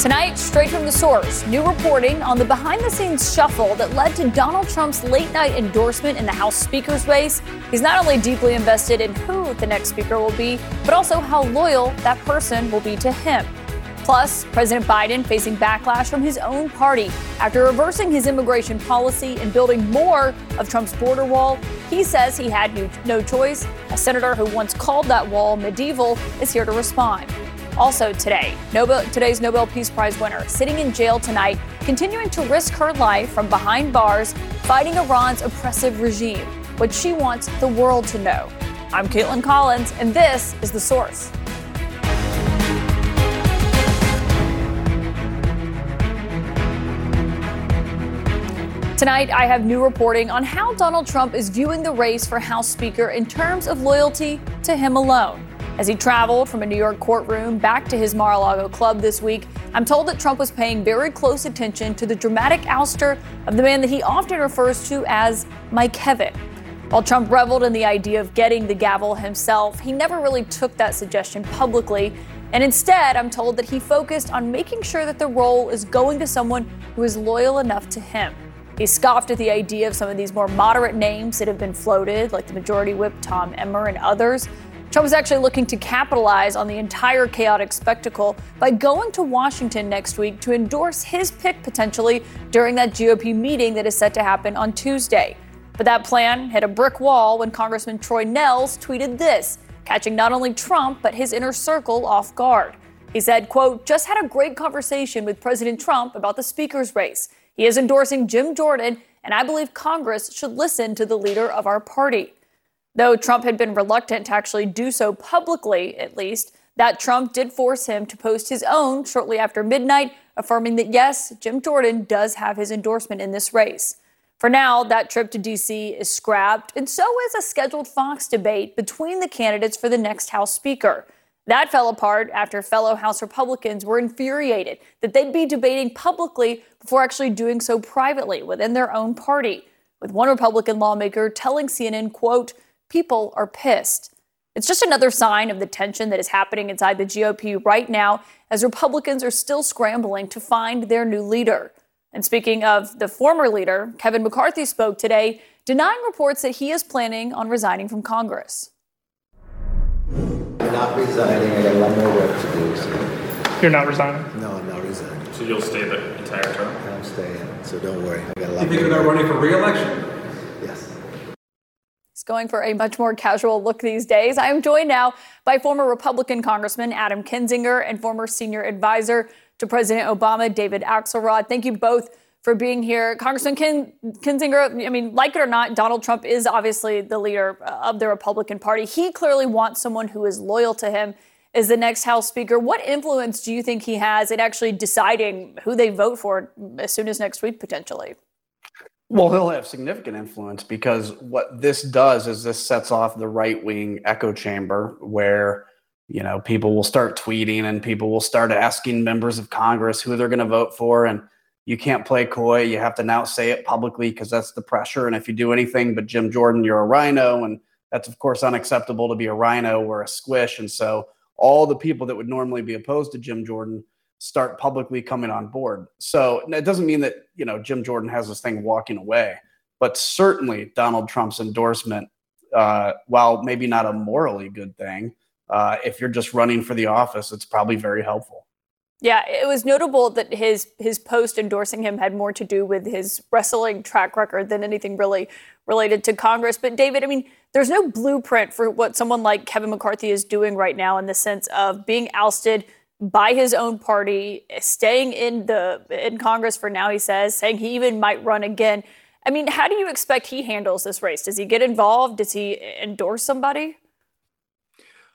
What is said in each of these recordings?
Tonight, straight from the source, new reporting on the behind the scenes shuffle that led to Donald Trump's late night endorsement in the House Speaker's race. He's not only deeply invested in who the next Speaker will be, but also how loyal that person will be to him. Plus, President Biden facing backlash from his own party after reversing his immigration policy and building more of Trump's border wall. He says he had no choice. A senator who once called that wall medieval is here to respond. Also today, Nobel, today's Nobel Peace Prize winner sitting in jail tonight, continuing to risk her life from behind bars, fighting Iran's oppressive regime, what she wants the world to know. I'm Kaitlan Collins, and this is The Source. Tonight, I have new reporting on how Donald Trump is viewing the race for House Speaker in terms of loyalty to him alone. As he traveled from a New York courtroom back to his Mar a Lago club this week, I'm told that Trump was paying very close attention to the dramatic ouster of the man that he often refers to as My Kevin. While Trump reveled in the idea of getting the gavel himself, he never really took that suggestion publicly. And instead, I'm told that he focused on making sure that the role is going to someone who is loyal enough to him. He scoffed at the idea of some of these more moderate names that have been floated, like the Majority Whip Tom Emmer and others. Trump is actually looking to capitalize on the entire chaotic spectacle by going to Washington next week to endorse his pick potentially during that GOP meeting that is set to happen on Tuesday. But that plan hit a brick wall when Congressman Troy Nehls tweeted this, catching not only Trump but his inner circle off guard. He said, quote, just had a great conversation with President Trump about the speaker's race. He is endorsing Jim Jordan, and I believe Congress should listen to the leader of our party. Though Trump had been reluctant to actually do so publicly, at least, that Trump did force him to post his own shortly after midnight, affirming that yes, Jim Jordan does have his endorsement in this race. For now, that trip to D.C. is scrapped, and so is a scheduled Fox debate between the candidates for the next House Speaker. That fell apart after fellow House Republicans were infuriated that they'd be debating publicly before actually doing so privately within their own party, with one Republican lawmaker telling CNN, quote, people are pissed. It's just another sign of the tension that is happening inside the GOP right now as Republicans are still scrambling to find their new leader. And speaking of the former leader, Kevin McCarthy spoke today, denying reports that he is planning on resigning from Congress. I'm not resigning. I got a lot more work to do. So. You're not resigning? No, I'm not resigning. So you'll stay the entire term? I'm staying, so don't worry. I got a lot you think about running for re-election? Going for a much more casual look these days. I am joined now by former Republican Congressman Adam Kinzinger and former senior advisor to President Obama, David Axelrod. Thank you both for being here. Congressman Kin- Kinzinger, I mean, like it or not, Donald Trump is obviously the leader of the Republican Party. He clearly wants someone who is loyal to him as the next House Speaker. What influence do you think he has in actually deciding who they vote for as soon as next week, potentially? Well, he'll have significant influence because what this does is this sets off the right wing echo chamber where, you know, people will start tweeting and people will start asking members of Congress who they're going to vote for. And you can't play coy. You have to now say it publicly because that's the pressure. And if you do anything but Jim Jordan, you're a RINO, And that's, of course, unacceptable to be a RINO or a squish. And so all the people that would normally be opposed to Jim Jordan start publicly coming on board. So it doesn't mean that, you know, Jim Jordan has this thing walking away, but certainly Donald Trump's endorsement, uh, while maybe not a morally good thing, uh, if you're just running for the office, it's probably very helpful. Yeah, it was notable that his his post endorsing him had more to do with his wrestling track record than anything really related to Congress. But David, I mean, there's no blueprint for what someone like Kevin McCarthy is doing right now in the sense of being ousted by his own party, staying in the in Congress for now. He says, saying he even might run again. I mean, how do you expect he handles this race? Does he get involved? Does he endorse somebody?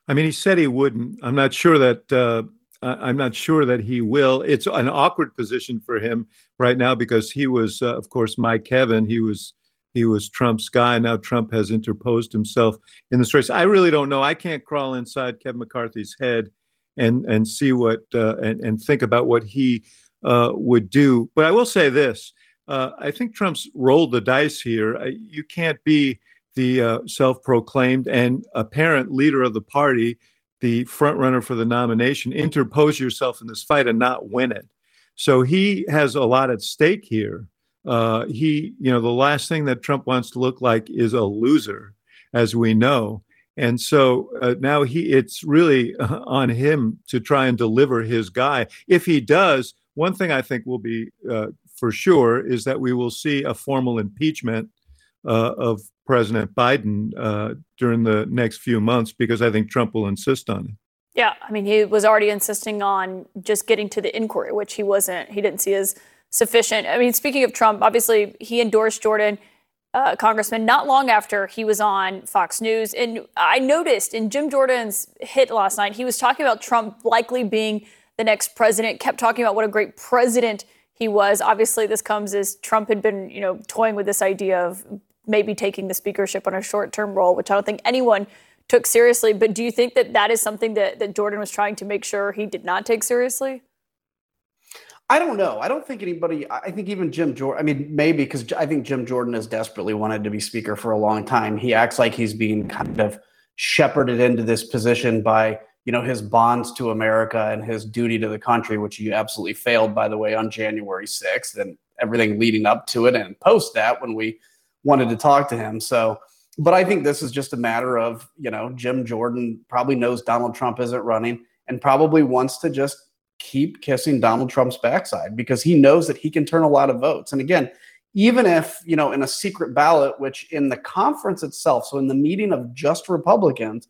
I mean, he said he wouldn't. I'm not sure that uh, I'm not sure that he will. It's an awkward position for him right now because he was, uh, of course, My Kevin. He was he was Trump's guy. Now Trump has interposed himself in this race. I really don't know. I can't crawl inside Kevin McCarthy's head and and see what uh, and and think about what he uh, would do. But I will say this: uh, I think Trump's rolled the dice here. you can't be the uh, self-proclaimed and apparent leader of the party the front runner for the nomination, interpose yourself in this fight and not win it. So he has a lot at stake here. Uh, he, you know, the last thing that Trump wants to look like is a loser, as we know. And so uh, now he, it's really on him to try and deliver his guy. If he does, one thing I think will be uh, for sure is that we will see a formal impeachment uh, of President Biden uh, during the next few months because I think Trump will insist on it. Yeah, I mean, he was already insisting on just getting to the inquiry, which he wasn't, he didn't see as sufficient. I mean, speaking of Trump, obviously he endorsed Jordan, uh, Congressman, not long after he was on Fox News. And I noticed in Jim Jordan's hit last night, he was talking about Trump likely being the next president, kept talking about what a great president he was. Obviously, this comes as Trump had been, you know, toying with this idea of maybe taking the speakership on a short term role, which I don't think anyone took seriously. But do you think that that is something that, that Jordan was trying to make sure he did not take seriously? I don't know. I don't think anybody, I think even Jim Jordan, I mean, maybe because I think Jim Jordan has desperately wanted to be speaker for a long time. He acts like he's being kind of shepherded into this position by, you know, his bonds to America and his duty to the country, which he absolutely failed, by the way, on January 6th and everything leading up to it and post that when we wanted to talk to him. So, but I think this is just a matter of, you know, Jim Jordan probably knows Donald Trump isn't running and probably wants to just keep kissing Donald Trump's backside because he knows that he can turn a lot of votes. And again, even if, you know, in a secret ballot, which in the conference itself, so in the meeting of just Republicans,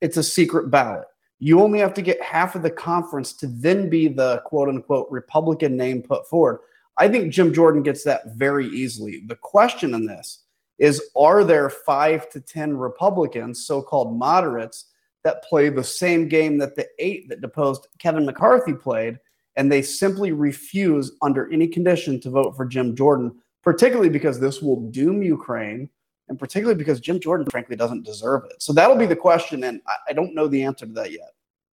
it's a secret ballot. You only have to get half of the conference to then be the quote unquote Republican name put forward. I think Jim Jordan gets that very easily. The question in this is are there five to 10 Republicans, so called moderates, that play the same game that the eight that deposed Kevin McCarthy played, and they simply refuse under any condition to vote for Jim Jordan, particularly because this will doom Ukraine, and particularly because Jim Jordan, frankly, doesn't deserve it. So that'll be the question, and I, I don't know the answer to that yet.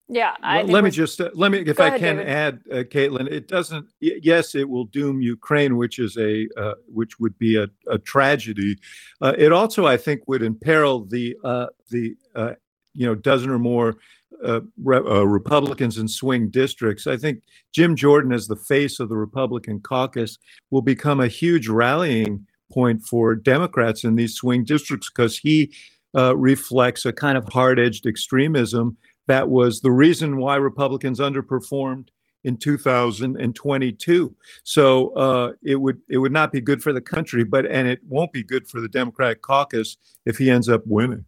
Yeah. let me just uh, let me if I can David. add, uh, Kaitlan. It doesn't. yes, it will doom Ukraine, which is a uh, which would be a, a tragedy. Uh, it also, I think, would imperil the uh, the uh, you know dozen or more uh, re- uh, Republicans in swing districts. I think Jim Jordan, as the face of the Republican caucus, will become a huge rallying point for Democrats in these swing districts because he uh, reflects a kind of hard-edged extremism that was the reason why Republicans underperformed in 2022. So uh, it would it would not be good for the country, but and it won't be good for the Democratic caucus if he ends up winning.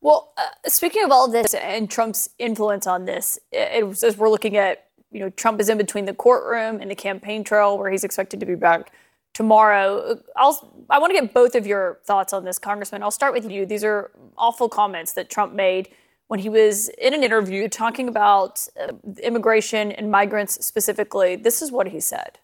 Well, uh, speaking of all this and Trump's influence on this, it, it, as we're looking at, you know, Trump is in between the courtroom and the campaign trail where he's expected to be back tomorrow. I'll I want to get both of your thoughts on this, Congressman. I'll start with you. These are awful comments that Trump made when he was in an interview talking about uh, immigration and migrants specifically. This is what he said.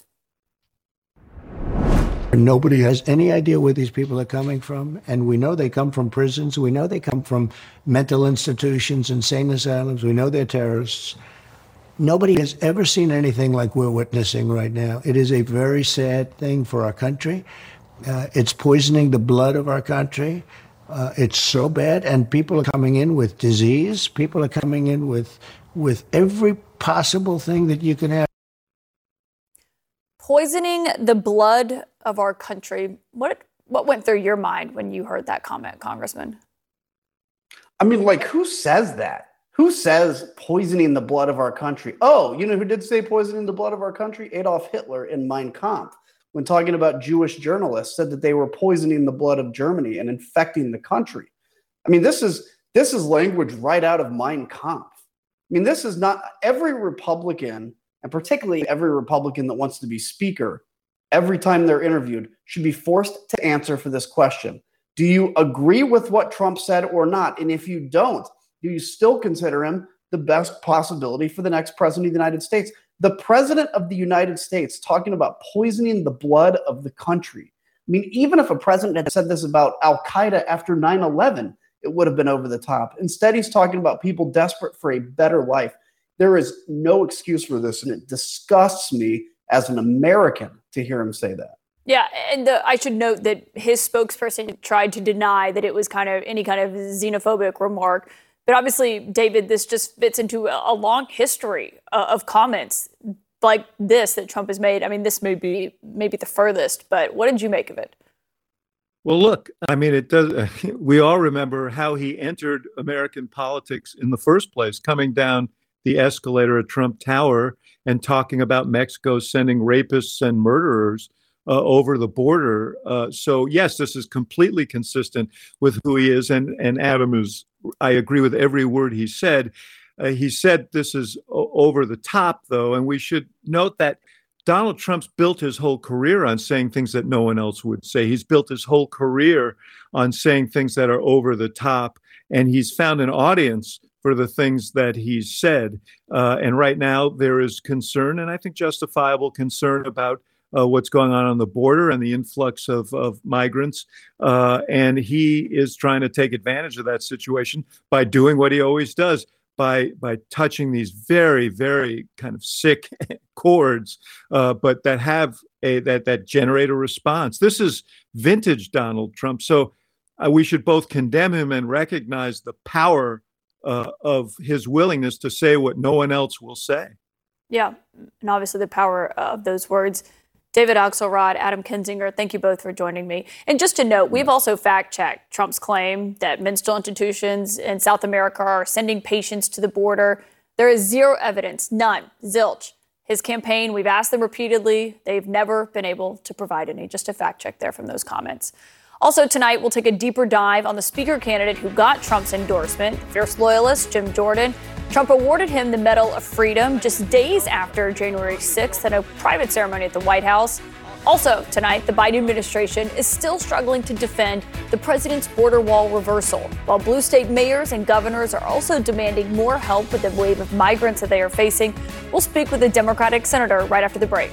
Nobody has any idea where these people are coming from. And we know they come from prisons. We know they come from mental institutions, insane asylums. We know they're terrorists. Nobody has ever seen anything like we're witnessing right now. It is a very sad thing for our country. Uh, it's poisoning the blood of our country. Uh, it's so bad, and people are coming in with disease. People are coming in with with every possible thing that you can have. Poisoning the blood of our country. What what went through your mind when you heard that comment, Congressman? I mean, like, who says that? Who says poisoning the blood of our country? Oh, you know who did say poisoning the blood of our country? Adolf Hitler in Mein Kampf when talking about Jewish journalists, said that they were poisoning the blood of Germany and infecting the country. I mean, this is this is language right out of Mein Kampf. I mean, this is not every Republican, and particularly every Republican that wants to be speaker, every time they're interviewed, should be forced to answer for this question. Do you agree with what Trump said or not? And if you don't, do you still consider him the best possibility for the next president of the United States. The president of the United States talking about poisoning the blood of the country. I mean, even if a president had said this about Al Qaeda after 9 11, it would have been over the top. Instead, he's talking about people desperate for a better life. There is no excuse for this, and it disgusts me as an American to hear him say that. Yeah, and the, I should note that his spokesperson tried to deny that it was kind of any kind of xenophobic remark. But obviously, David, this just fits into a, long history uh, of comments like this that Trump has made. I mean, this may be maybe the furthest, but what did you make of it? Well, look, I mean, it does. We all remember how he entered American politics in the first place, coming down the escalator at Trump Tower and talking about Mexico sending rapists and murderers uh, over the border. Uh, so yes, this is completely consistent with who he is, and and Adam is. I agree with every word he said. Uh, he said this is o- over the top, though, and we should note that Donald Trump's built his whole career on saying things that no one else would say. He's built his whole career on saying things that are over the top, and he's found an audience for the things that he's said. Uh, and right now, there is concern, and I think justifiable concern about uh, what's going on on the border and the influx of, of migrants. Uh, and he is trying to take advantage of that situation by doing what he always does by by touching these very very kind of sick chords, uh, but that have a that that generate a response. This is vintage Donald Trump. So uh, we should both condemn him and recognize the power uh, of his willingness to say what no one else will say. Yeah, and obviously the power of those words. David Axelrod, Adam Kinzinger, thank you both for joining me. And just to note, we've also fact checked Trump's claim that mental institutions in South America are sending patients to the border. There is zero evidence, none, zilch. His campaign, we've asked them repeatedly, they've never been able to provide any. Just a fact check there from those comments. Also, tonight, we'll take a deeper dive on the speaker candidate who got Trump's endorsement, fierce loyalist Jim Jordan. Trump awarded him the Medal of Freedom just days after January 6th at a private ceremony at the White House. Also, tonight, the Biden administration is still struggling to defend the president's border wall reversal, while blue state mayors and governors are also demanding more help with the wave of migrants that they are facing. We'll speak with a Democratic senator right after the break.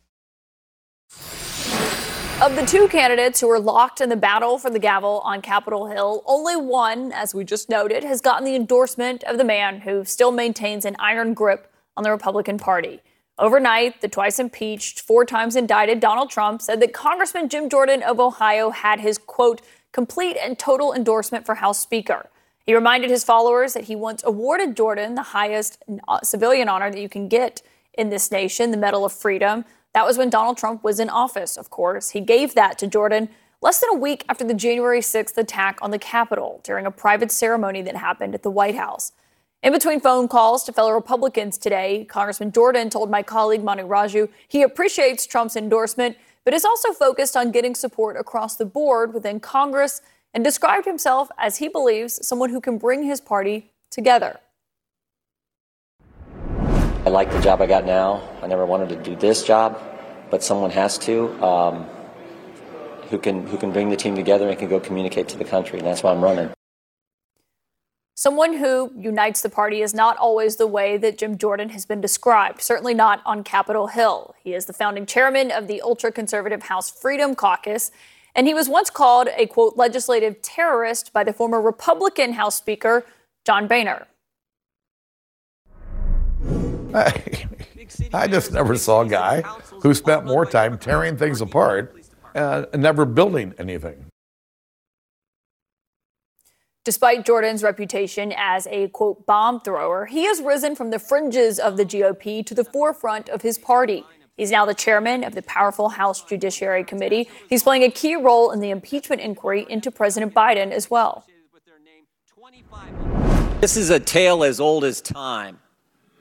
Of the two candidates who are locked in the battle for the gavel on Capitol Hill, only one, as we just noted, has gotten the endorsement of the man who still maintains an iron grip on the Republican Party. Overnight, the twice impeached, four times indicted Donald Trump said that Congressman Jim Jordan of Ohio had his, quote, complete and total endorsement for House Speaker. He reminded his followers that he once awarded Jordan the highest uh, civilian honor that you can get in this nation, the Medal of Freedom. That was when Donald Trump was in office, of course. He gave that to Jordan less than a week after the January 6th attack on the Capitol during a private ceremony that happened at the White House. In between phone calls to fellow Republicans today, Congressman Jordan told my colleague Manu Raju he appreciates Trump's endorsement, but is also focused on getting support across the board within Congress and described himself as he believes someone who can bring his party together. I like the job I got now. I never wanted to do this job, but someone has to. Um, who can who can bring the team together and can go communicate to the country, and that's why I'm running. Someone who unites the party is not always the way that Jim Jordan has been described, certainly not on Capitol Hill. He is the founding chairman of the ultra conservative House Freedom Caucus, And he was once called a quote legislative terrorist by the former Republican House Speaker John Boehner. I, I just never saw a guy who spent more time tearing things apart uh, and never building anything. Despite Jordan's reputation as a quote bomb thrower, he has risen from the fringes of the GOP to the forefront of his party. He's now the chairman of the powerful House Judiciary Committee. He's playing a key role in the impeachment inquiry into President Biden as well. This is a tale as old as time.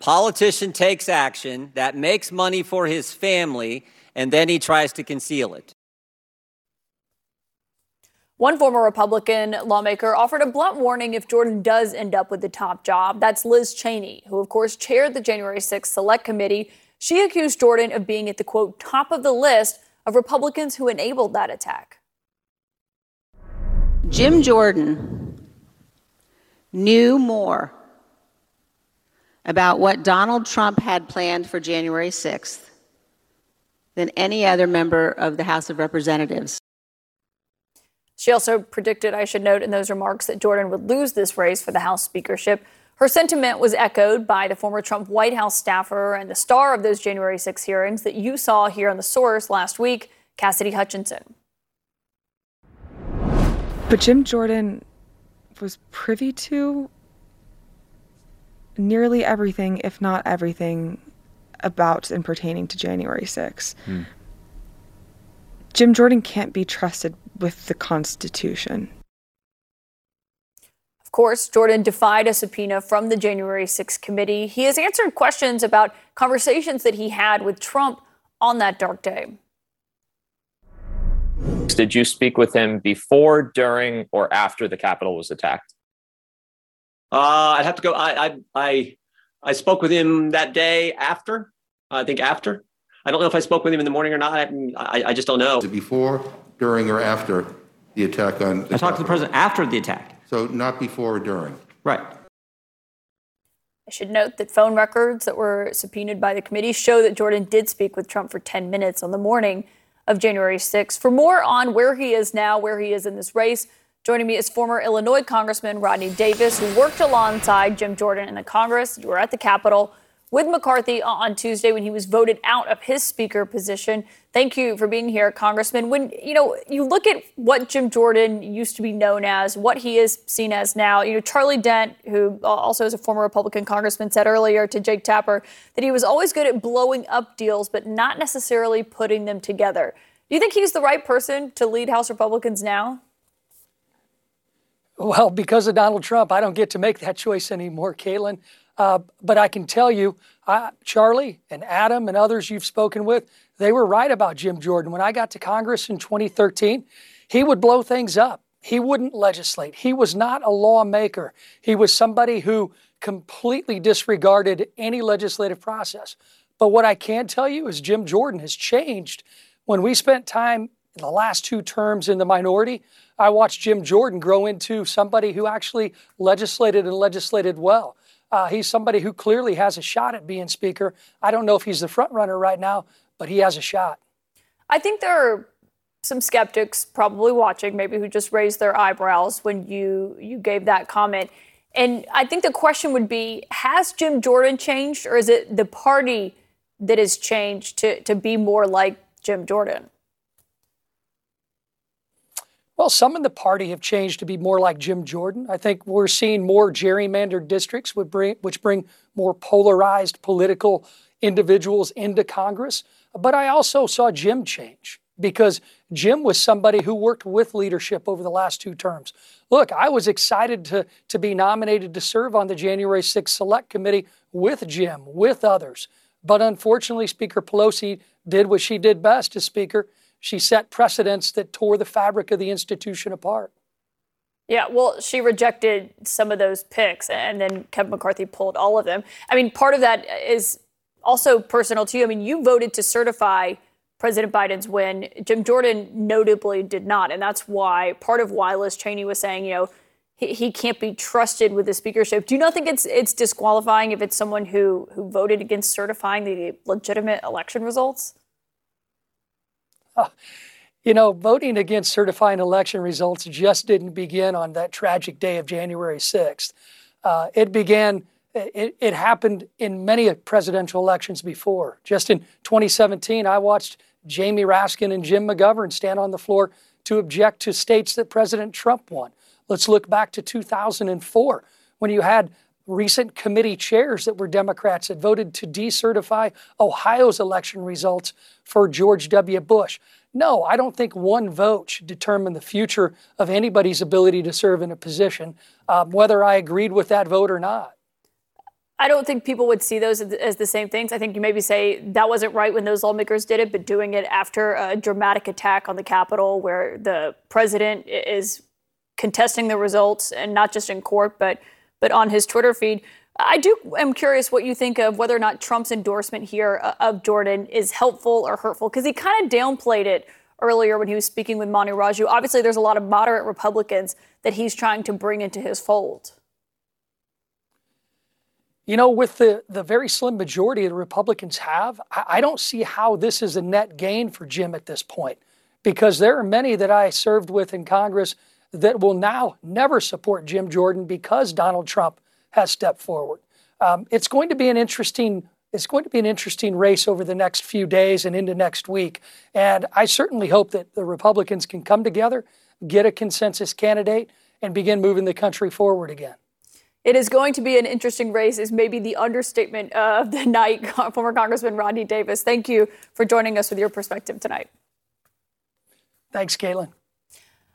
Politician takes action that makes money for his family, and then he tries to conceal it. One former Republican lawmaker offered a blunt warning if Jordan does end up with the top job. That's Liz Cheney, who, of course, chaired the January 6th Select Committee. She accused Jordan of being at the quote top of the list of Republicans who enabled that attack. Jim Jordan knew more about what Donald Trump had planned for January 6th than any other member of the House of Representatives. She also predicted, I should note in those remarks, that Jordan would lose this race for the House speakership. Her sentiment was echoed by the former Trump White House staffer and the star of those January 6 hearings that you saw here on The Source last week, Cassidy Hutchinson. But Jim Jordan was privy to nearly everything, if not everything, about and pertaining to January 6. Hmm. Jim Jordan can't be trusted with the Constitution. Of course, Jordan defied a subpoena from the January 6 committee. He has answered questions about conversations that he had with Trump on that dark day. Did you speak with him before, during, or after the Capitol was attacked? Uh, I'd have to go. I, I, I, I spoke with him that day after. I think after. I don't know if I spoke with him in the morning or not. I, I just don't know. Before, during, or after the attack on? The I talked to the president after the attack. So not before or during? Right. I should note that phone records that were subpoenaed by the committee show that Jordan did speak with Trump for 10 minutes on the morning of January 6. For more on where he is now, where he is in this race, joining me is former Illinois Congressman Rodney Davis, who worked alongside Jim Jordan in the Congress. You were at the Capitol with McCarthy on Tuesday when he was voted out of his speaker position. Thank you for being here, Congressman. When you know you look at what Jim Jordan used to be known as, what he is seen as now, you know Charlie Dent, who also is a former Republican congressman, said earlier to Jake Tapper that he was always good at blowing up deals, but not necessarily putting them together. Do you think he's the right person to lead House Republicans now? Well, because of Donald Trump, I don't get to make that choice anymore, Kaitlan. Uh, but I can tell you, I, Charlie and Adam and others you've spoken with, they were right about Jim Jordan. When I got to Congress in 2013, he would blow things up. He wouldn't legislate. He was not a lawmaker. He was somebody who completely disregarded any legislative process. But what I can tell you is Jim Jordan has changed. When we spent time in the last two terms in the minority, I watched Jim Jordan grow into somebody who actually legislated and legislated well. Uh, he's somebody who clearly has a shot at being Speaker. I don't know if he's the front runner right now, but he has a shot. I think there are some skeptics probably watching, maybe who just raised their eyebrows when you you gave that comment. And I think the question would be: Has Jim Jordan changed, or is it the party that has changed to to be more like Jim Jordan? Well, some in the party have changed to be more like Jim Jordan. I think we're seeing more gerrymandered districts, which bring, which bring more polarized political individuals into Congress. But I also saw Jim change because Jim was somebody who worked with leadership over the last two terms. Look, I was excited to, to be nominated to serve on the January 6th Select Committee with Jim, with others. But unfortunately, Speaker Pelosi did what she did best as Speaker she set precedents that tore the fabric of the institution apart. Yeah, well, she rejected some of those picks, and then Kevin McCarthy pulled all of them. I mean, part of that is also personal to you. I mean, you voted to certify President Biden's win. Jim Jordan notably did not, and that's why part of why Liz Cheney was saying, you know, he, he can't be trusted with the speakership. Do you not think it's it's disqualifying if it's someone who who voted against certifying the legitimate election results? You know, voting against certifying election results just didn't begin on that tragic day of January 6th. Uh, it began, it, it happened in many presidential elections before. Just in 2017, I watched Jamie Raskin and Jim McGovern stand on the floor to object to states that President Trump won. Let's look back to 2004 when you had recent committee chairs that were Democrats that voted to decertify Ohio's election results for George W. Bush. No, I don't think one vote should determine the future of anybody's ability to serve in a position, um, whether I agreed with that vote or not. I don't think people would see those as the same things. I think you maybe say that wasn't right when those lawmakers did it, but doing it after a dramatic attack on the Capitol where the president is contesting the results and not just in court, but but on his Twitter feed. I do am curious what you think of whether or not Trump's endorsement here uh, of Jordan is helpful or hurtful because he kind of downplayed it earlier when he was speaking with Manu Raju. Obviously, there's a lot of moderate Republicans that he's trying to bring into his fold. You know, with the, the very slim majority the Republicans have, I, I don't see how this is a net gain for Jim at this point because there are many that I served with in Congress that will now never support Jim Jordan because Donald Trump has stepped forward. Um, it's going to be an interesting it's going to be an interesting race over the next few days and into next week. And I certainly hope that the Republicans can come together, get a consensus candidate, and begin moving the country forward again. It is going to be an interesting race, is maybe the understatement of the night. Former Congressman Rodney Davis, thank you for joining us with your perspective tonight. Thanks, Kaitlan.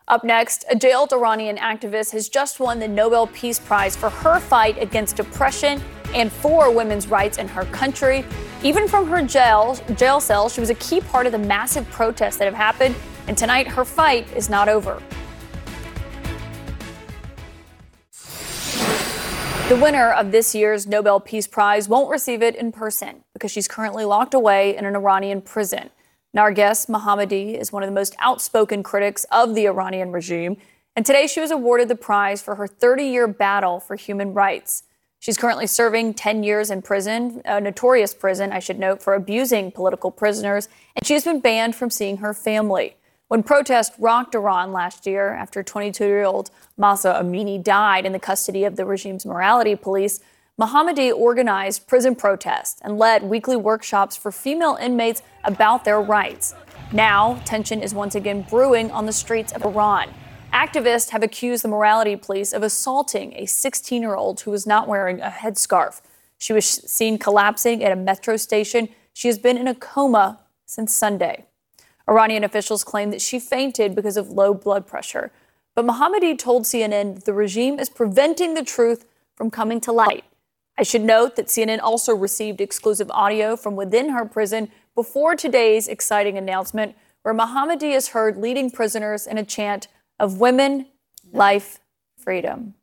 Up next, a jailed Iranian activist has just won the Nobel Peace Prize for her fight against depression and for women's rights in her country. Even from her jail, jail cell, she was a key part of the massive protests that have happened, and tonight her fight is not over. The winner of this year's Nobel Peace Prize won't receive it in person because she's currently locked away in an Iranian prison. Narges Mohammadi is one of the most outspoken critics of the Iranian regime, and today she was awarded the prize for her 30 year battle for human rights. She's currently serving 10 years in prison, a notorious prison, I should note, for abusing political prisoners, and she's been banned from seeing her family. When protests rocked Iran last year after 22 year old Mahsa Amini died in the custody of the regime's morality police, Mohammadi organized prison protests and led weekly workshops for female inmates about their rights. Now, tension is once again brewing on the streets of Iran. Activists have accused the morality police of assaulting a 16 year old who was not wearing a headscarf. She was seen collapsing at a metro station. She has been in a coma since Sunday. Iranian officials claim that she fainted because of low blood pressure. But Mohammadi told CNN that the regime is preventing the truth from coming to light. I should note that CNN also received exclusive audio from within her prison before today's exciting announcement, where Mohammadi is heard leading prisoners in a chant of women, life, freedom.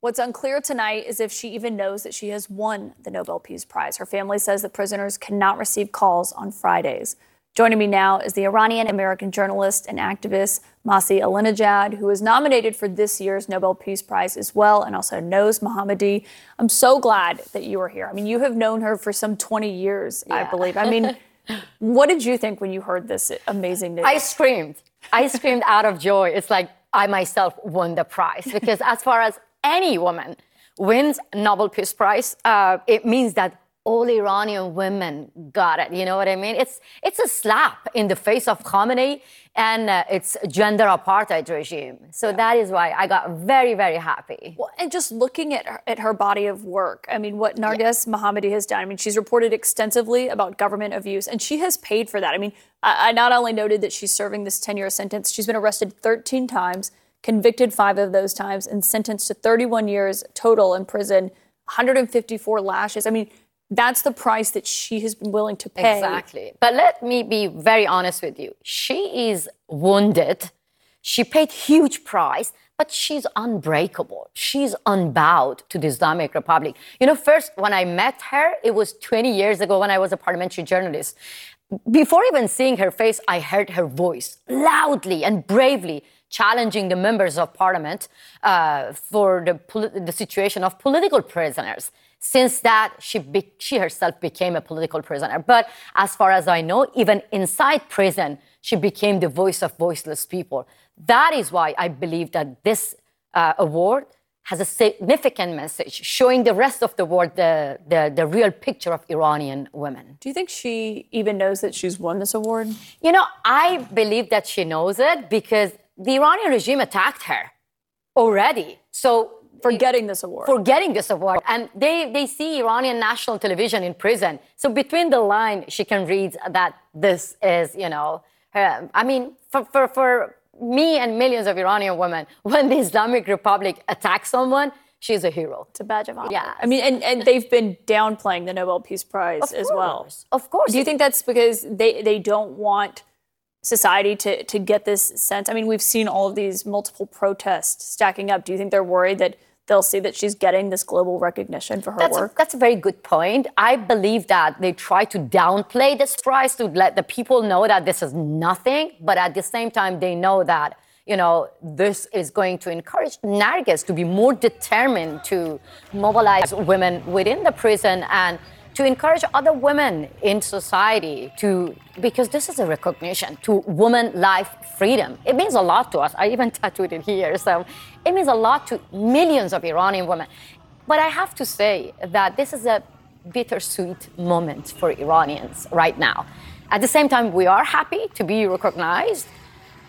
What's unclear tonight is if she even knows that she has won the Nobel Peace Prize. Her family says that prisoners cannot receive calls on Fridays. Joining me now is the Iranian American journalist and activist Masih Alinejad, who was nominated for this year's Nobel Peace Prize as well and also knows Mohammadi. I'm so glad that you are here. I mean, you have known her for some 20 years, yeah. I believe. I mean, what did you think when you heard this amazing news? I screamed. I screamed out of joy. It's like I myself won the prize because as far as any woman wins Nobel Peace Prize, uh, it means that all Iranian women got it. You know what I mean? It's it's a slap in the face of Khamenei and uh, its gender apartheid regime. So yeah. that is why I got very very happy. Well, and just looking at her, at her body of work, I mean, what Narges yeah. Mohammadi has done. I mean, she's reported extensively about government abuse, and she has paid for that. I mean, I, I not only noted that she's serving this 10 year sentence, she's been arrested 13 times, convicted five of those times, and sentenced to 31 years total in prison. 154 lashes. I mean, that's the price that she has been willing to pay. Exactly. But let me be very honest with you. She is wounded. She paid huge price, but she's unbreakable. She's unbowed to the Islamic Republic. You know, first when I met her, it was 20 years ago when I was a parliamentary journalist. before even seeing her face, I heard her voice loudly and bravely challenging the members of parliament uh, for the, the situation of political prisoners. Since that, she, be- she herself became a political prisoner. But as far as I know, even inside prison, she became the voice of voiceless people. That is why I believe that this uh, award has a significant message showing the rest of the world the, the, the real picture of Iranian women. Do you think she even knows that she's won this award? You know, I believe that she knows it because the Iranian regime attacked her already. So for getting this award. For getting this award. And they, they see Iranian national television in prison. So between the line, she can read that this is, you know, her, I mean, for, for, for me and millions of Iranian women, when the Islamic Republic attacks someone, she's a hero. It's a badge of honor. Yeah. I mean, and, and they've been downplaying the Nobel Peace Prize Of as well. Of course. Do you think that's because they, they don't want society to, to get this sense? I mean, we've seen all of these multiple protests stacking up. Do you think they're worried that they'll see that she's getting this global recognition for her That's a, work? that's a very good point. I believe that they try to downplay this prize to let the people know that this is nothing, but at the same time, they know that you know this is going to encourage Narges to be more determined to mobilize women within the prison and to encourage other women in society to because this is a recognition to woman life freedom. It means a lot to us. I even tattooed it here. So it means a lot to millions of iranian women. But i have to say that this is a bittersweet moment for iranians right now. At the same time we are happy to be recognized.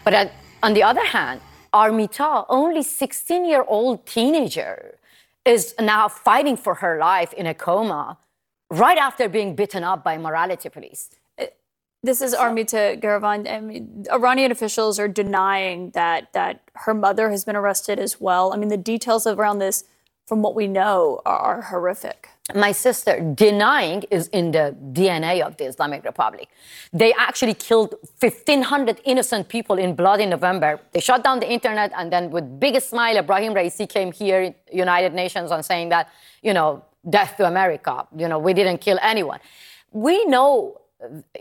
But at, on the other hand armita only 16 year old teenager is now fighting for her life in a coma right after being beaten up by morality police. Uh, this is Armita Geravand. I mean, Iranian officials are denying that that her mother has been arrested as well. I mean, the details around this, from what we know, are, are horrific. My sister denying is in the DNA of the Islamic Republic. They actually killed 1,500 innocent people in blood in November. They shut down the internet, and then with biggest smile, Ebrahim Raisi came here, United Nations, on saying that, you know, death to America. You know, we didn't kill anyone. We know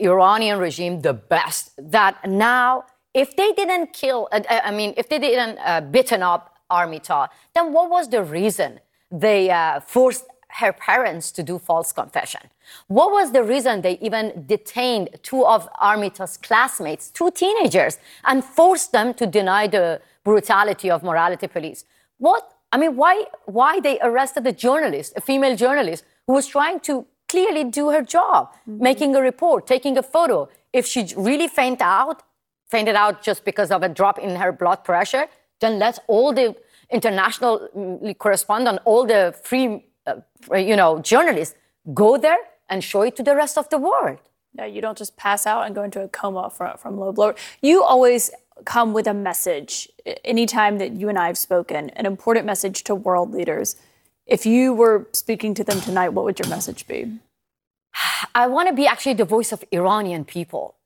Iranian regime the best that now, if they didn't kill, uh, I mean, if they didn't uh, beaten up Armita, then what was the reason they uh, forced her parents to do false confession? What was the reason they even detained two of Armita's classmates, two teenagers, and forced them to deny the brutality of morality police? What I mean, why, why they arrested a journalist, a female journalist, who was trying to clearly do her job, mm-hmm. making a report, taking a photo. If she really fainted out, fainted out just because of a drop in her blood pressure, then let all the international mm, correspondent, all the free, uh, you know, journalists go there and show it to the rest of the world. Yeah, you don't just pass out and go into a coma from, from low blood. You always come with a message anytime that you and I have spoken, an important message to world leaders. If you were speaking to them tonight, what would your message be? I want to be actually the voice of Iranian people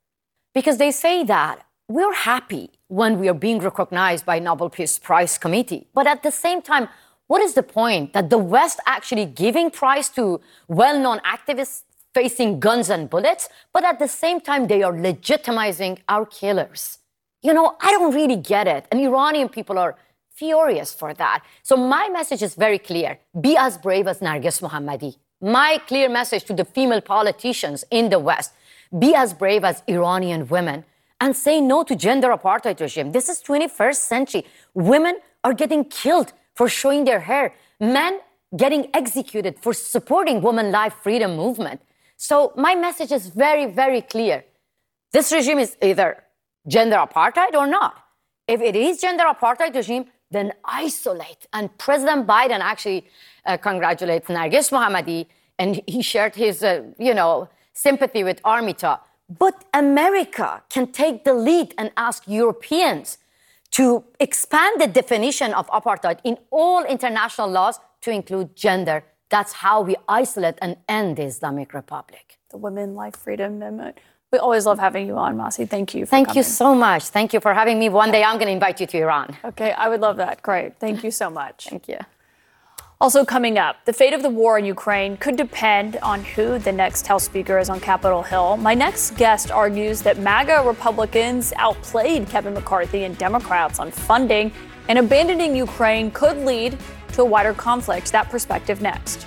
because they say that we're happy when we are being recognized by Nobel Peace Prize Committee. But at the same time, what is the point that the West actually giving prize to well-known activists facing guns and bullets, but at the same time they are legitimizing our killers? You know, I don't really get it. And Iranian people are furious for that. So my message is very clear. Be as brave as Narges Mohammadi. My clear message to the female politicians in the West. Be as brave as Iranian women and say no to gender apartheid regime. This is 21st century. Women are getting killed for showing their hair. Men getting executed for supporting women life freedom movement. So my message is very, very clear. This regime is either gender apartheid or not. If it is gender apartheid regime, then isolate. And President Biden actually uh, congratulates Narges Mohammadi, and he shared his, uh, you know, sympathy with Armita. But America can take the lead and ask Europeans to expand the definition of apartheid in all international laws to include gender. That's how we isolate and end the Islamic Republic. The Women, Life, Freedom Amendment. We always love having you on, Masih. Thank you. Thank coming. you so much. Thank you for having me. One day I'm going to invite you to Iran. Okay, I would love that. Great. Thank you so much. Thank you. Also, coming up, the fate of the war in Ukraine could depend on who the next House Speaker is on Capitol Hill. My next guest argues that MAGA Republicans outplayed Kevin McCarthy and Democrats on funding, and abandoning Ukraine could lead to a wider conflict. That perspective next.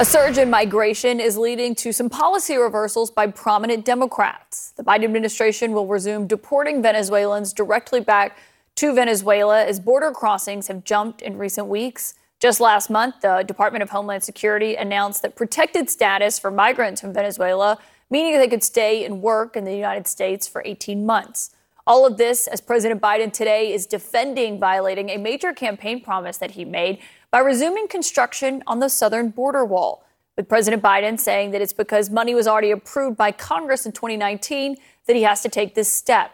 A surge in migration is leading to some policy reversals by prominent Democrats. The Biden administration will resume deporting Venezuelans directly back to Venezuela as border crossings have jumped in recent weeks. Just last month, the Department of Homeland Security announced that protected status for migrants from Venezuela, meaning they could stay and work in the United States for 18 months. All of this as President Biden today is defending violating a major campaign promise that he made by resuming construction on the southern border wall, with President Biden saying that it's because money was already approved by Congress in 2019 that he has to take this step.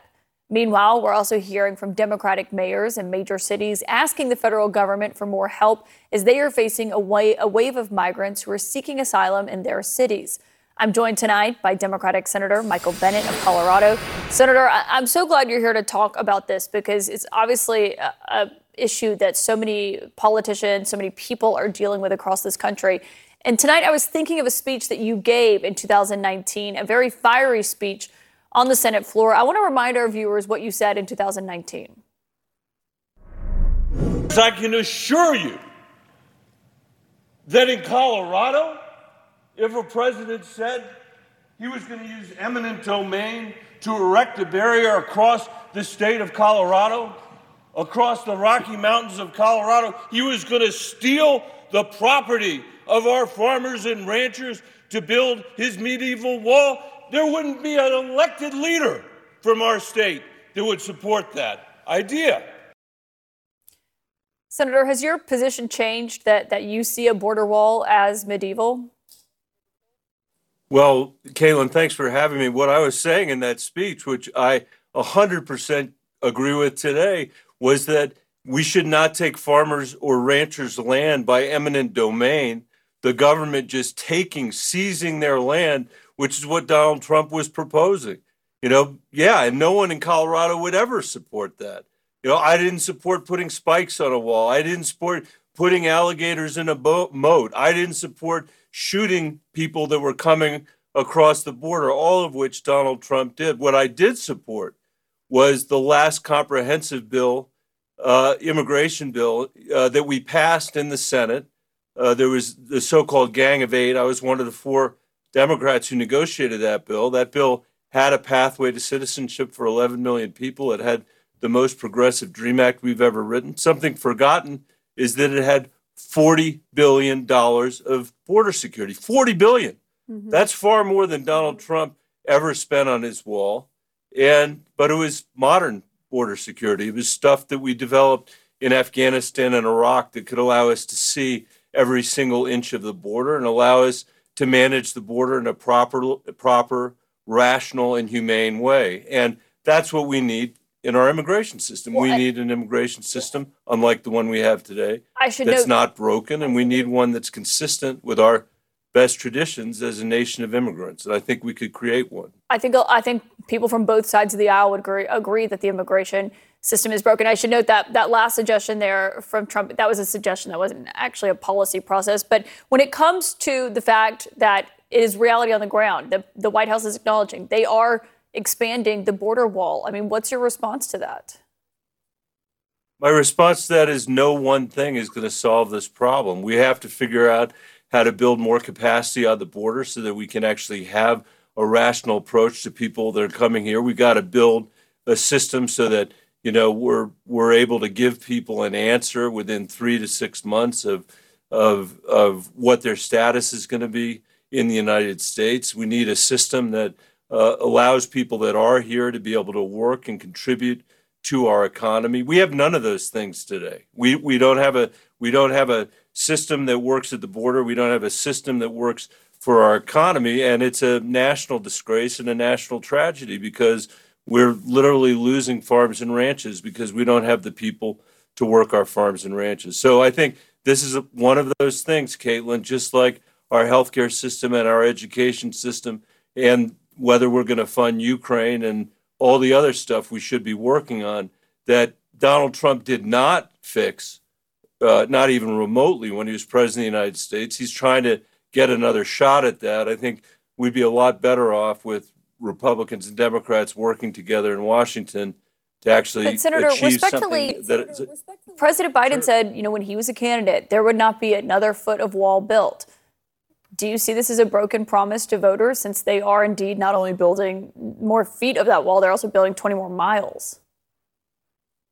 Meanwhile, we're also hearing from Democratic mayors in major cities asking the federal government for more help as they are facing a, a wave of migrants who are seeking asylum in their cities. I'm joined tonight by Democratic Senator Michael Bennet of Colorado. Senator, I- am so glad you're here to talk about this because it's obviously a, a issue that so many politicians, so many people are dealing with across this country. And tonight I was thinking of a speech that you gave in 2019, a very fiery speech on the Senate floor. I want to remind our viewers what you said in 2019. I can assure you that in Colorado, if a president said he was going to use eminent domain to erect a barrier across the state of Colorado, across the Rocky Mountains of Colorado. He was going to steal the property of our farmers and ranchers to build his medieval wall. There wouldn't be an elected leader from our state that would support that idea. Senator, has your position changed that, that you see a border wall as medieval? Well, Kaitlan, thanks for having me. What I was saying in that speech, which I 100% agree with today, was that we should not take farmers or ranchers' land by eminent domain, the government just taking, seizing their land, which is what Donald Trump was proposing. You know, yeah, and no one in Colorado would ever support that. You know, I didn't support putting spikes on a wall. I didn't support putting alligators in a boat, moat. I didn't support shooting people that were coming across the border, all of which Donald Trump did. What I did support was the last comprehensive bill, uh, immigration bill, uh, that we passed in the Senate. Uh, there was the so called Gang of Eight. I was one of the four Democrats who negotiated that bill. That bill had a pathway to citizenship for 11 million people. It had the most progressive DREAM Act we've ever written. Something forgotten is that it had $40 billion of border security. 40 billion. Mm-hmm. That's far more than Donald Trump ever spent on his wall and but it was modern border security. It was stuff that we developed in Afghanistan and Iraq that could allow us to see every single inch of the border and allow us to manage the border in a proper, proper, rational, and humane way. And that's what we need in our immigration system. Well, we I, need an immigration system unlike the one we have today. I should that's note, not broken, and we need one that's consistent with our best traditions as a nation of immigrants, and I think we could create one. I think I think people from both sides of the aisle would agree, agree that the immigration system is broken. I should note that that last suggestion there from Trump that was a suggestion that wasn't actually a policy process. But when it comes to the fact that it is reality on the ground, the, the White House is acknowledging they are expanding the border wall. I mean, what's your response to that? My response to that is no one thing is going to solve this problem. We have to figure out how to build more capacity on the border so that we can actually have a rational approach to people that are coming here. We got to build a system so that you know we're we're able to give people an answer within three to six months of of of what their status is going to be in the United States. We need a system that uh, allows people that are here to be able to work and contribute to our economy. We have none of those things today. We we don't have a we don't have a system that works at the border. We don't have a system that works for our economy, and it's a national disgrace and a national tragedy because we're literally losing farms and ranches because we don't have the people to work our farms and ranches. So I think this is one of those things, Kaitlan, just like our healthcare system and our education system, and whether we're going to fund Ukraine and all the other stuff we should be working on that Donald Trump did not fix, uh, not even remotely when he was president of the United States. He's trying to get another shot at that. I think we'd be a lot better off with Republicans and Democrats working together in Washington to actually But Senator, achieve respectfully, something that is, President Biden said, you know, when he was a candidate, there would not be another foot of wall built. Do you see this as a broken promise to voters since they are indeed not only building more feet of that wall, they're also building 20 more miles?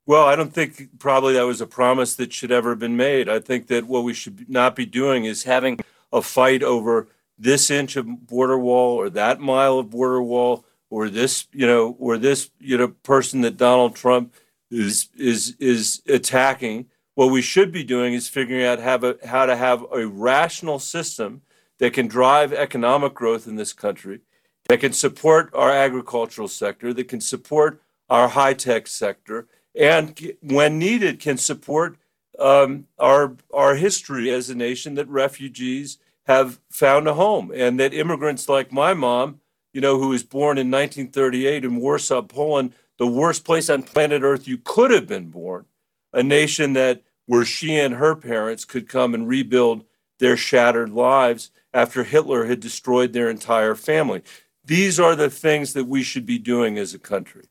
Well, I don't think probably that was a promise that should ever have been made. I think that what we should not be doing is having a fight over this inch of border wall or that mile of border wall or this, you know, or this, you know, person that Donald Trump is is is attacking. What we should be doing is figuring out how, to have a rational system that can drive economic growth in this country, that can support our agricultural sector, that can support our high tech sector, and when needed, can support um, our our history as a nation that refugees have found a home, and that immigrants like my mom, you know, who was born in 1938 in Warsaw, Poland, the worst place on planet Earth you could have been born, a nation that where she and her parents could come and rebuild their shattered lives after Hitler had destroyed their entire family. These are the things that we should be doing as a country.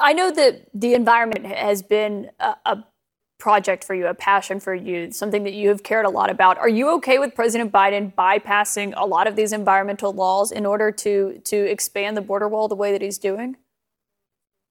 I know that the environment has been a, a project for you, a passion for you, something that you have cared a lot about. Are you okay with President Biden bypassing a lot of these environmental laws in order to to expand the border wall the way that he's doing?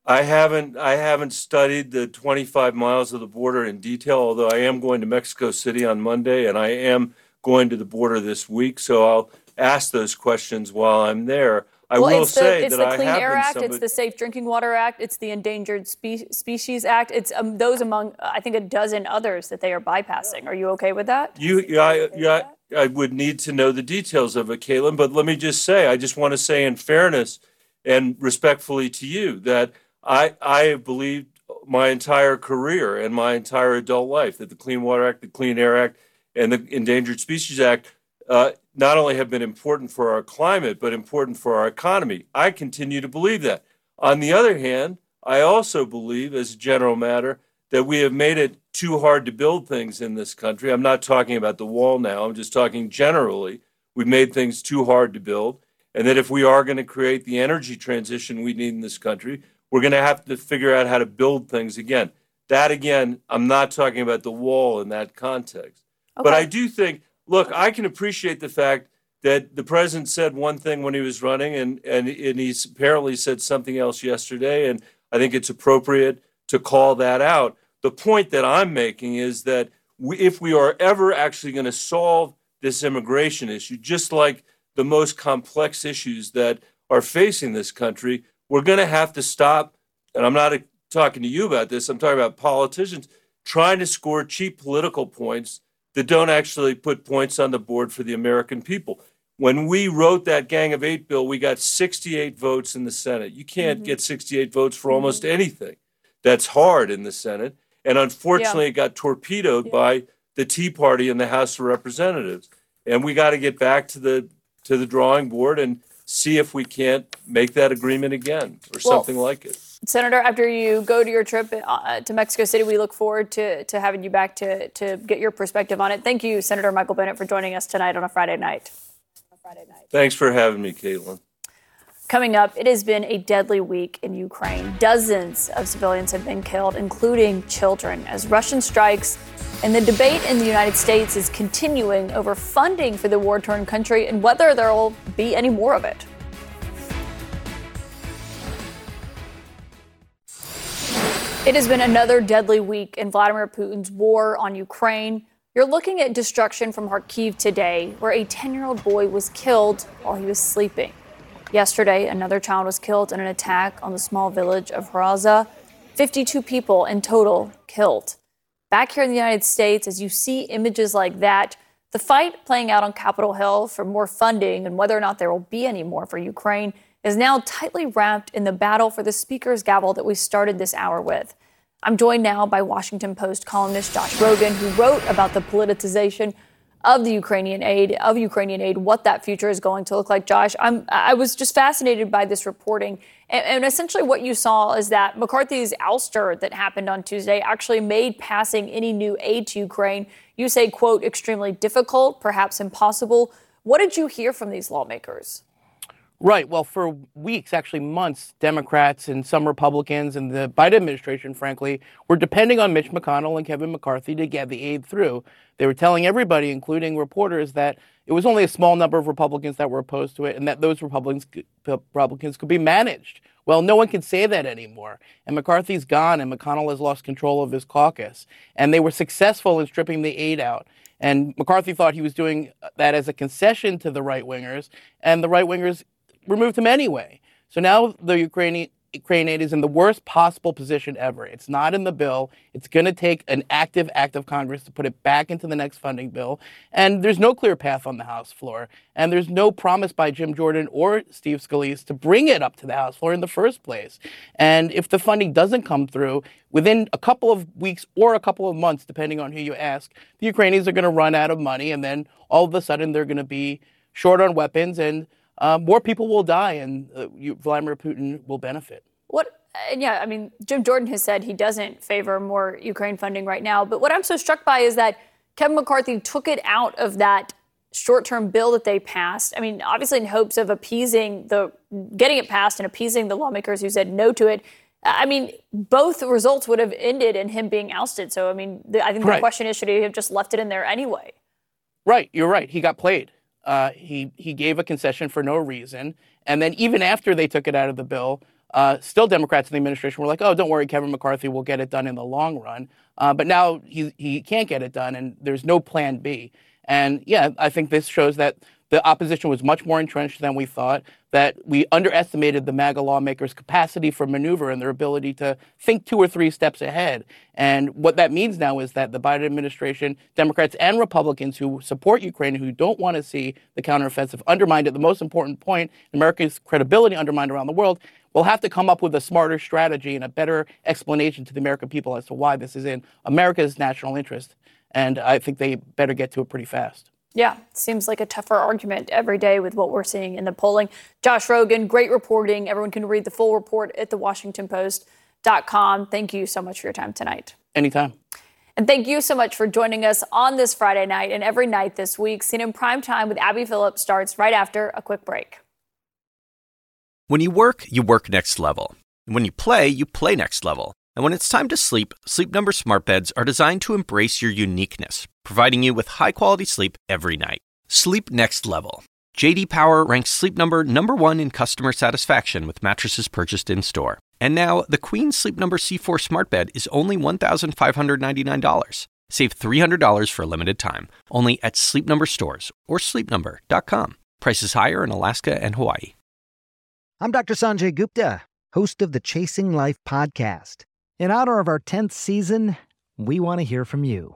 I haven't I haven't studied the 25 miles of the border in detail, although I am going to Mexico City on Monday and I am going to the border this week, so I'll ask those questions while I'm there. I well, will it's the, it's that the I Clean have Air Act, somebody, it's the Safe Drinking Water Act, it's the Endangered Spe- Species Act. It's um, those among, I think, a dozen others that they are bypassing. Are you okay with that? You, yeah, I, yeah, I would need to know the details of it, Kaitlan. But let me just say, I just want to say, in fairness and respectfully to you, that I, I have believed my entire career and my entire adult life that the Clean Water Act, the Clean Air Act, and the Endangered Species Act uh, not only have been important for our climate, but important for our economy. I continue to believe that. On the other hand, I also believe, as a general matter, that we have made it too hard to build things in this country. I'm not talking about the wall now, I'm just talking generally. We've made things too hard to build. And that if we are going to create the energy transition we need in this country, we're going to have to figure out how to build things again. That, again, I'm not talking about the wall in that context. But I do think, look, I can appreciate the fact that the president said one thing when he was running, and, and, and he's apparently said something else yesterday. And I think it's appropriate to call that out. The point that I'm making is that we, if we are ever actually going to solve this immigration issue, just like the most complex issues that are facing this country, we're going to have to stop. And I'm not talking to you about this, I'm talking about politicians trying to score cheap political points that don't actually put points on the board for the American people. When we wrote that Gang of Eight bill, we got 68 votes in the Senate. You can't mm-hmm. get 68 votes for mm-hmm. almost anything. That's hard in the Senate. And unfortunately, it got torpedoed by the Tea Party in the House of Representatives. And we got to get back to the to the drawing board and see if we can't make that agreement again or Well, something like it. Senator, after you go to your trip uh, to Mexico City, we look forward to, to having you back to, to get your perspective on it. Thank you, Senator Michael Bennet, for joining us tonight on a Friday night. Thanks for having me, Kaitlan. Coming up, it has been a deadly week in Ukraine. Dozens of civilians have been killed, including children, as Russian strikes. And the debate in the United States is continuing over funding for the war torn country and whether there will be any more of it. It has been another deadly week in Vladimir Putin's war on Ukraine. You're looking at destruction from Kharkiv today, where a 10 year old boy was killed while he was sleeping. Yesterday, another child was killed in an attack on the small village of Hroza. 52 people in total killed. Back here in the United States, as you see images like that, the fight playing out on Capitol Hill for more funding and whether or not there will be any more for Ukraine is now tightly wrapped in the battle for the speaker's gavel that we started this hour with. I'm joined now by Washington Post columnist Josh Rogin, who wrote about the politicization of the Ukrainian aid, of Ukrainian aid, what that future is going to look like. Josh, I'm, I was just fascinated by this reporting. And, and essentially, what you saw is that McCarthy's ouster that happened on Tuesday actually made passing any new aid to Ukraine, you say, quote, extremely difficult, perhaps impossible. What did you hear from these lawmakers? Right. Well, for weeks, actually months, Democrats and some Republicans and the Biden administration, frankly, were depending on Mitch McConnell and Kevin McCarthy to get the aid through. They were telling everybody, including reporters, that it was only a small number of Republicans that were opposed to it and that those Republicans, Republicans could be managed. Well, no one can say that anymore. And McCarthy's gone and McConnell has lost control of his caucus. And they were successful in stripping the aid out. And McCarthy thought he was doing uh, that as a concession to the right wingers, and the right wingers removed him anyway. So now the Ukrainian Ukraine aid is in the worst possible position ever. It's not in the bill. It's going to take an active act of Congress to put it back into the next funding bill. And there's no clear path on the House floor. And there's no promise by Jim Jordan or Steve Scalise to bring it up to the House floor in the first place. And if the funding doesn't come through within a couple of weeks or a couple of months, depending on who you ask, the Ukrainians are going to run out of money. And then all of a sudden they're going to be short on weapons and um, more people will die and uh, you, Vladimir Putin will benefit. What? And yeah, I mean, Jim Jordan has said he doesn't favor more Ukraine funding right now. But what I'm so struck by is that Kevin McCarthy took it out of that short-term bill that they passed. I mean, obviously in hopes of appeasing the getting it passed and appeasing the lawmakers who said no to it. I mean, both results would have ended in him being ousted. So, I mean, the, I think right. the question is, should he have just left it in there anyway? Right. You're right. He got played. Uh, he he gave a concession for no reason, and then even after they took it out of the bill, uh, still Democrats in the administration were like, "Oh, don't worry, Kevin McCarthy will get it done in the long run." Uh, but now he he can't get it done, and there's no Plan B. And yeah, I think this shows that the opposition was much more entrenched than we thought, that we underestimated the MAGA lawmakers' capacity for maneuver and their ability to think two or three steps ahead. And what that means now is that the Biden administration, Democrats and Republicans who support Ukraine, who don't want to see the counteroffensive undermined at the most important point, America's credibility undermined around the world, will have to come up with a smarter strategy and a better explanation to the American people as to why this is in America's national interest. And I think they better get to it pretty fast. Yeah, seems like a tougher argument every day with what we're seeing in the polling. Josh Rogin, great reporting. Everyone can read the full report at the thewashingtonpost.com. Thank you so much for your time tonight. Anytime. And thank you so much for joining us on this Friday night and every night this week. CNN in prime time with Abby Phillips starts right after a quick break. When you work, you work next level. When you play, you play next level. And when it's time to sleep, Sleep Number smart beds are designed to embrace your uniqueness, providing you with high-quality sleep every night. Sleep next level. JD Power ranks Sleep Number number 1 in customer satisfaction with mattresses purchased in-store. And now, the Queen Sleep Number C4 smart bed is only $1,599. Save $300 for a limited time, only at Sleep Number stores or sleepnumber.com. Prices higher in Alaska and Hawaii. I'm Dr. Sanjay Gupta, host of the Chasing Life podcast. In honor of our 10th season, we want to hear from you.